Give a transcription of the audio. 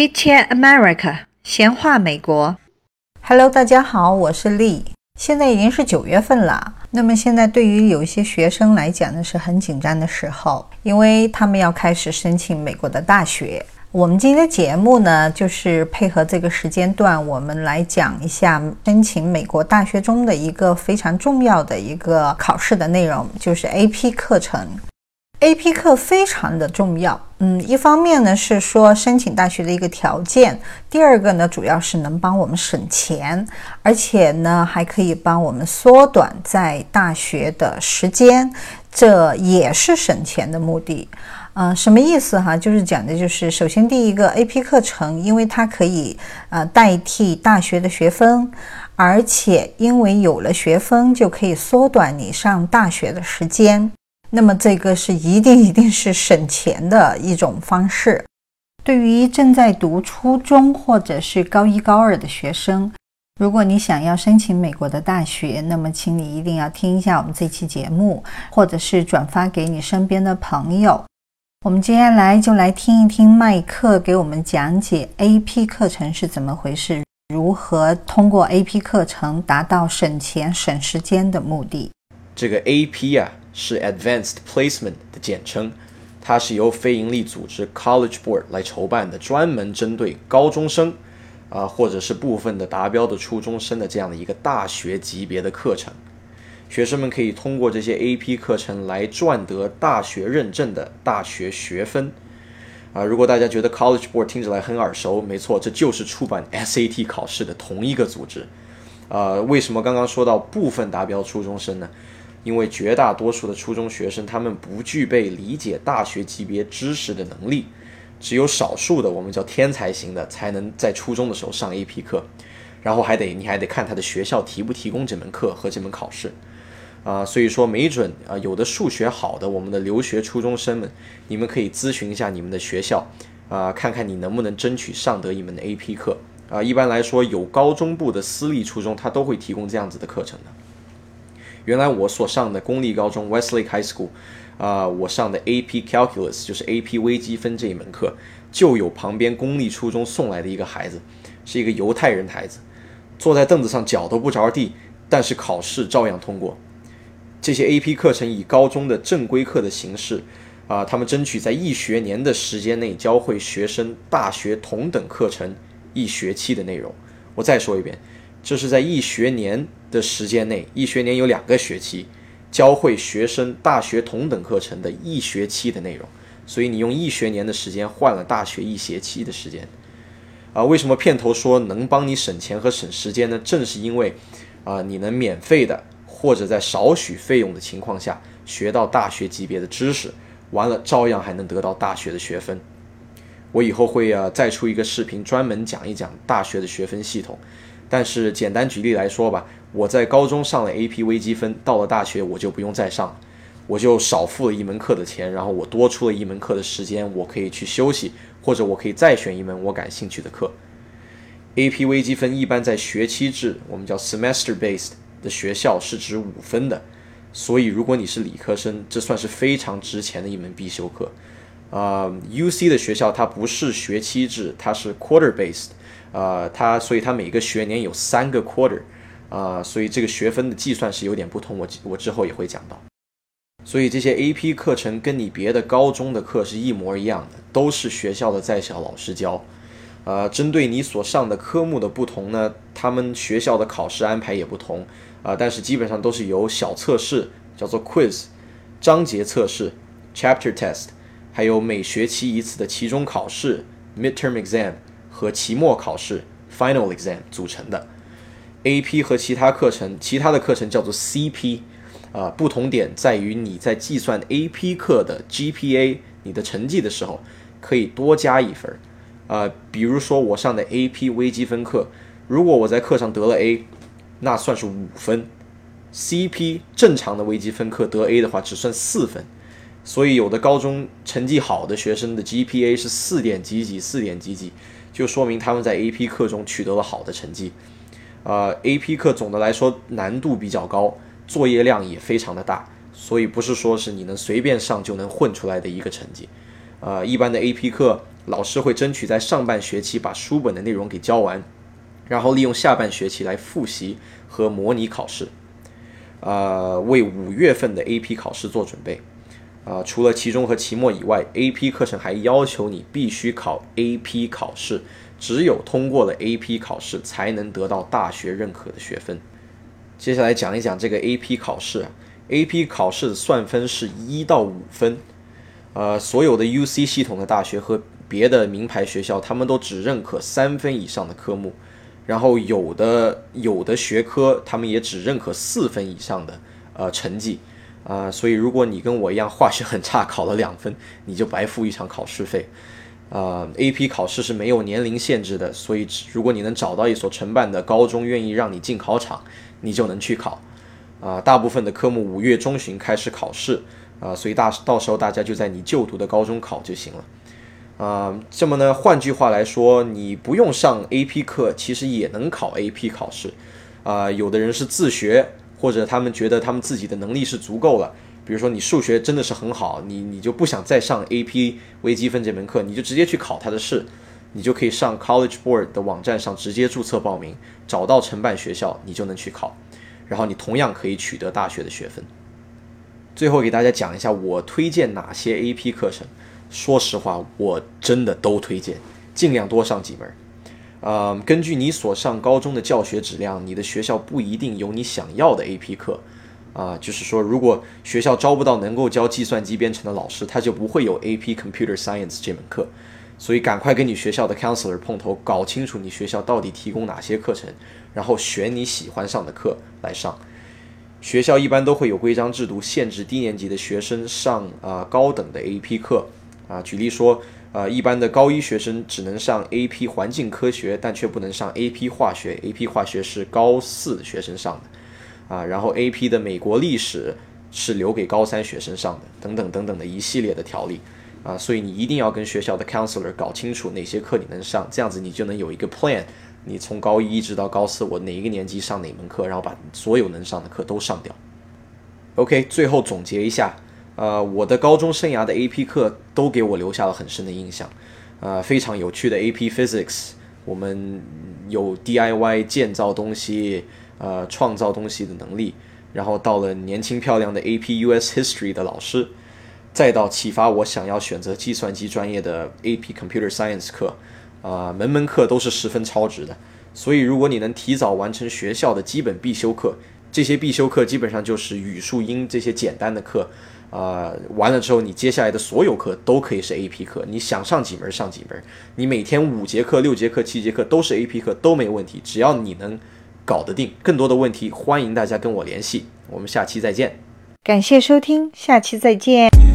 Chit Chat America，闲话美国。Hello，大家好，我是丽。现在已经是九月份了，那么现在对于有一些学生来讲呢，是很紧张的时候，因为他们要开始申请美国的大学。我们今天的节目呢，就是配合这个时间段，我们来讲一下申请美国大学中的一个非常重要的一个考试的内容，就是 AP 课程。AP 课非常的重要，嗯，一方面呢是说申请大学的一个条件，第二个呢主要是能帮我们省钱，而且呢还可以帮我们缩短在大学的时间，这也是省钱的目的。呃，什么意思哈？就是讲的就是，首先第一个 AP 课程，因为它可以呃代替大学的学分，而且因为有了学分，就可以缩短你上大学的时间。那么这个是一定一定是省钱的一种方式。对于正在读初中或者是高一高二的学生，如果你想要申请美国的大学，那么请你一定要听一下我们这期节目，或者是转发给你身边的朋友。我们接下来就来听一听麦克给我们讲解 AP 课程是怎么回事，如何通过 AP 课程达到省钱省时间的目的。这个 AP 啊是 Advanced Placement 的简称，它是由非营利组织 College Board 来筹办的，专门针对高中生啊、或者是部分的达标的初中生的这样的一个大学级别的课程。学生们可以通过这些 AP 课程来赚得大学认证的大学学分。啊，如果大家觉得 College Board 听起来很耳熟，没错，这就是出版 SAT 考试的同一个组织。呃，为什么刚刚说到部分达标初中生呢？因为绝大多数的初中学生，他们不具备理解大学级别知识的能力，只有少数的我们叫天才型的，才能在初中的时候上 AP 课，然后还得你还得看他的学校提不提供这门课和这门考试。啊、所以说没准啊、有的数学好的我们的留学初中生们，你们可以咨询一下你们的学校，啊、看看你能不能争取上得一门的 AP 课。啊、一般来说，有高中部的私立初中，它都会提供这样子的课程的。原来我所上的公立高中 Westlake High School，啊、我上的 AP Calculus 就是 AP 微积分这一门课，就有旁边公立初中送来的一个孩子，是一个犹太人孩子，坐在凳子上脚都不着地，但是考试照样通过。这些 AP 课程以高中的正规课的形式，啊、他们争取在一学年的时间内教会学生大学同等课程一学期的内容。我再说一遍，这是在一学年的时间内，一学年有两个学期，教会学生大学同等课程的一学期的内容。所以你用一学年的时间换了大学一学期的时间。啊，为什么片头说能帮你省钱和省时间呢？正是因为，啊，你能免费的或者在少许费用的情况下学到大学级别的知识，完了照样还能得到大学的学分。我以后会啊再出一个视频，专门讲一讲大学的学分系统。但是简单举例来说吧，我在高中上了 AP 微积分，到了大学我就不用再上了，我就少付了一门课的钱，然后我多出了一门课的时间，我可以去休息，或者我可以再选一门我感兴趣的课。AP 微积分一般在学期制，我们叫 semester based 的学校是值五分的，所以如果你是理科生，这算是非常值钱的一门必修课。啊、u c 的学校它不是学期制，它是 quarter based，啊、它所以它每个学年有三个 quarter，啊、所以这个学分的计算是有点不同，我我之后也会讲到。所以这些 AP 课程跟你别的高中的课是一模一样的，都是学校的在校老师教。呃，针对你所上的科目的不同呢，他们学校的考试安排也不同啊、但是基本上都是由小测试叫做 quiz、章节测试 chapter test，还有每学期一次的期中考试 midterm exam 和期末考试 final exam 组成的。AP 和其他课程，其他的课程叫做 CP，啊、不同点在于你在计算 AP 课的 GPA 你的成绩的时候，可以多加一分。啊，比如说我上的 AP 微积分课，如果我在课上得了 A，那算是五分；CP 正常的微积分课得 A 的话，只算四分。所以有的高中成绩好的学生的 GPA 是四点几几、四点几几，就说明他们在 AP 课中取得了好的成绩。呃，AP 课总的来说难度比较高，作业量也非常的大，所以不是说是你能随便上就能混出来的一个成绩。呃，一般的 AP 课老师会争取在上半学期把书本的内容给教完，然后利用下半学期来复习和模拟考试，呃，为五月份的 AP 考试做准备。啊，除了期中和期末以外，AP 课程还要求你必须考 AP 考试，只有通过了 AP 考试，才能得到大学认可的学分。接下来讲一讲这个 AP 考试，AP 考试的算分是一到五分，呃，所有的 UC 系统的大学和别的名牌学校，他们都只认可三分以上的科目，然后有的有的学科，他们也只认可四分以上的呃成绩。啊，所以如果你跟我一样化学很差，考了两分，你就白付一场考试费。啊，AP 考试是没有年龄限制的，所以如果你能找到一所承办的高中愿意让你进考场，你就能去考。啊，大部分的科目五月中旬开始考试，啊，所以大到时候大家就在你就读的高中考就行了。啊，这么呢，换句话来说，你不用上 AP 课，其实也能考 AP 考试。啊，有的人是自学。或者他们觉得他们自己的能力是足够了，比如说你数学真的是很好，你你就不想再上 AP 微积分这门课，你就直接去考它的试，你就可以上 College Board 的网站上直接注册报名，找到承办学校，你就能去考，然后你同样可以取得大学的学分。最后给大家讲一下我推荐哪些 AP 课程，说实话我真的都推荐，尽量多上几门。呃，根据你所上高中的教学质量，你的学校不一定有你想要的 AP 课。啊，就是说，如果学校招不到能够教计算机编程的老师，他就不会有 AP Computer Science 这门课。所以，赶快跟你学校的 counselor 碰头，搞清楚你学校到底提供哪些课程，然后选你喜欢上的课来上。学校一般都会有规章制度，限制低年级的学生上啊高等的 AP 课。啊，举例说。呃，一般的高一学生只能上 AP 环境科学，但却不能上 AP 化学。AP 化学是高四学生上的，啊，然后 AP 的美国历史是留给高三学生上的，等等等等的一系列的条例，啊，所以你一定要跟学校的 counselor 搞清楚哪些课你能上，这样子你就能有一个 plan。你从高一一直到高四，我哪一个年级上哪门课，然后把所有能上的课都上掉。OK，最后总结一下。呃，我的高中生涯的 AP 课都给我留下了很深的印象，呃，非常有趣的 AP Physics，我们有 DIY 建造东西，呃，创造东西的能力，然后到了年轻漂亮的 AP US History 的老师，再到启发我想要选择计算机专业的 AP Computer Science 课，啊，门门课都是十分超值的，所以如果你能提早完成学校的基本必修课，这些必修课基本上就是语数英这些简单的课。啊，完了之后，你接下来的所有课都可以是 AP 课，你想上几门上几门，你每天五节课、六节课、七节课都是 AP 课都没问题，只要你能搞得定。更多的问题，欢迎大家跟我联系，我们下期再见。感谢收听，下期再见。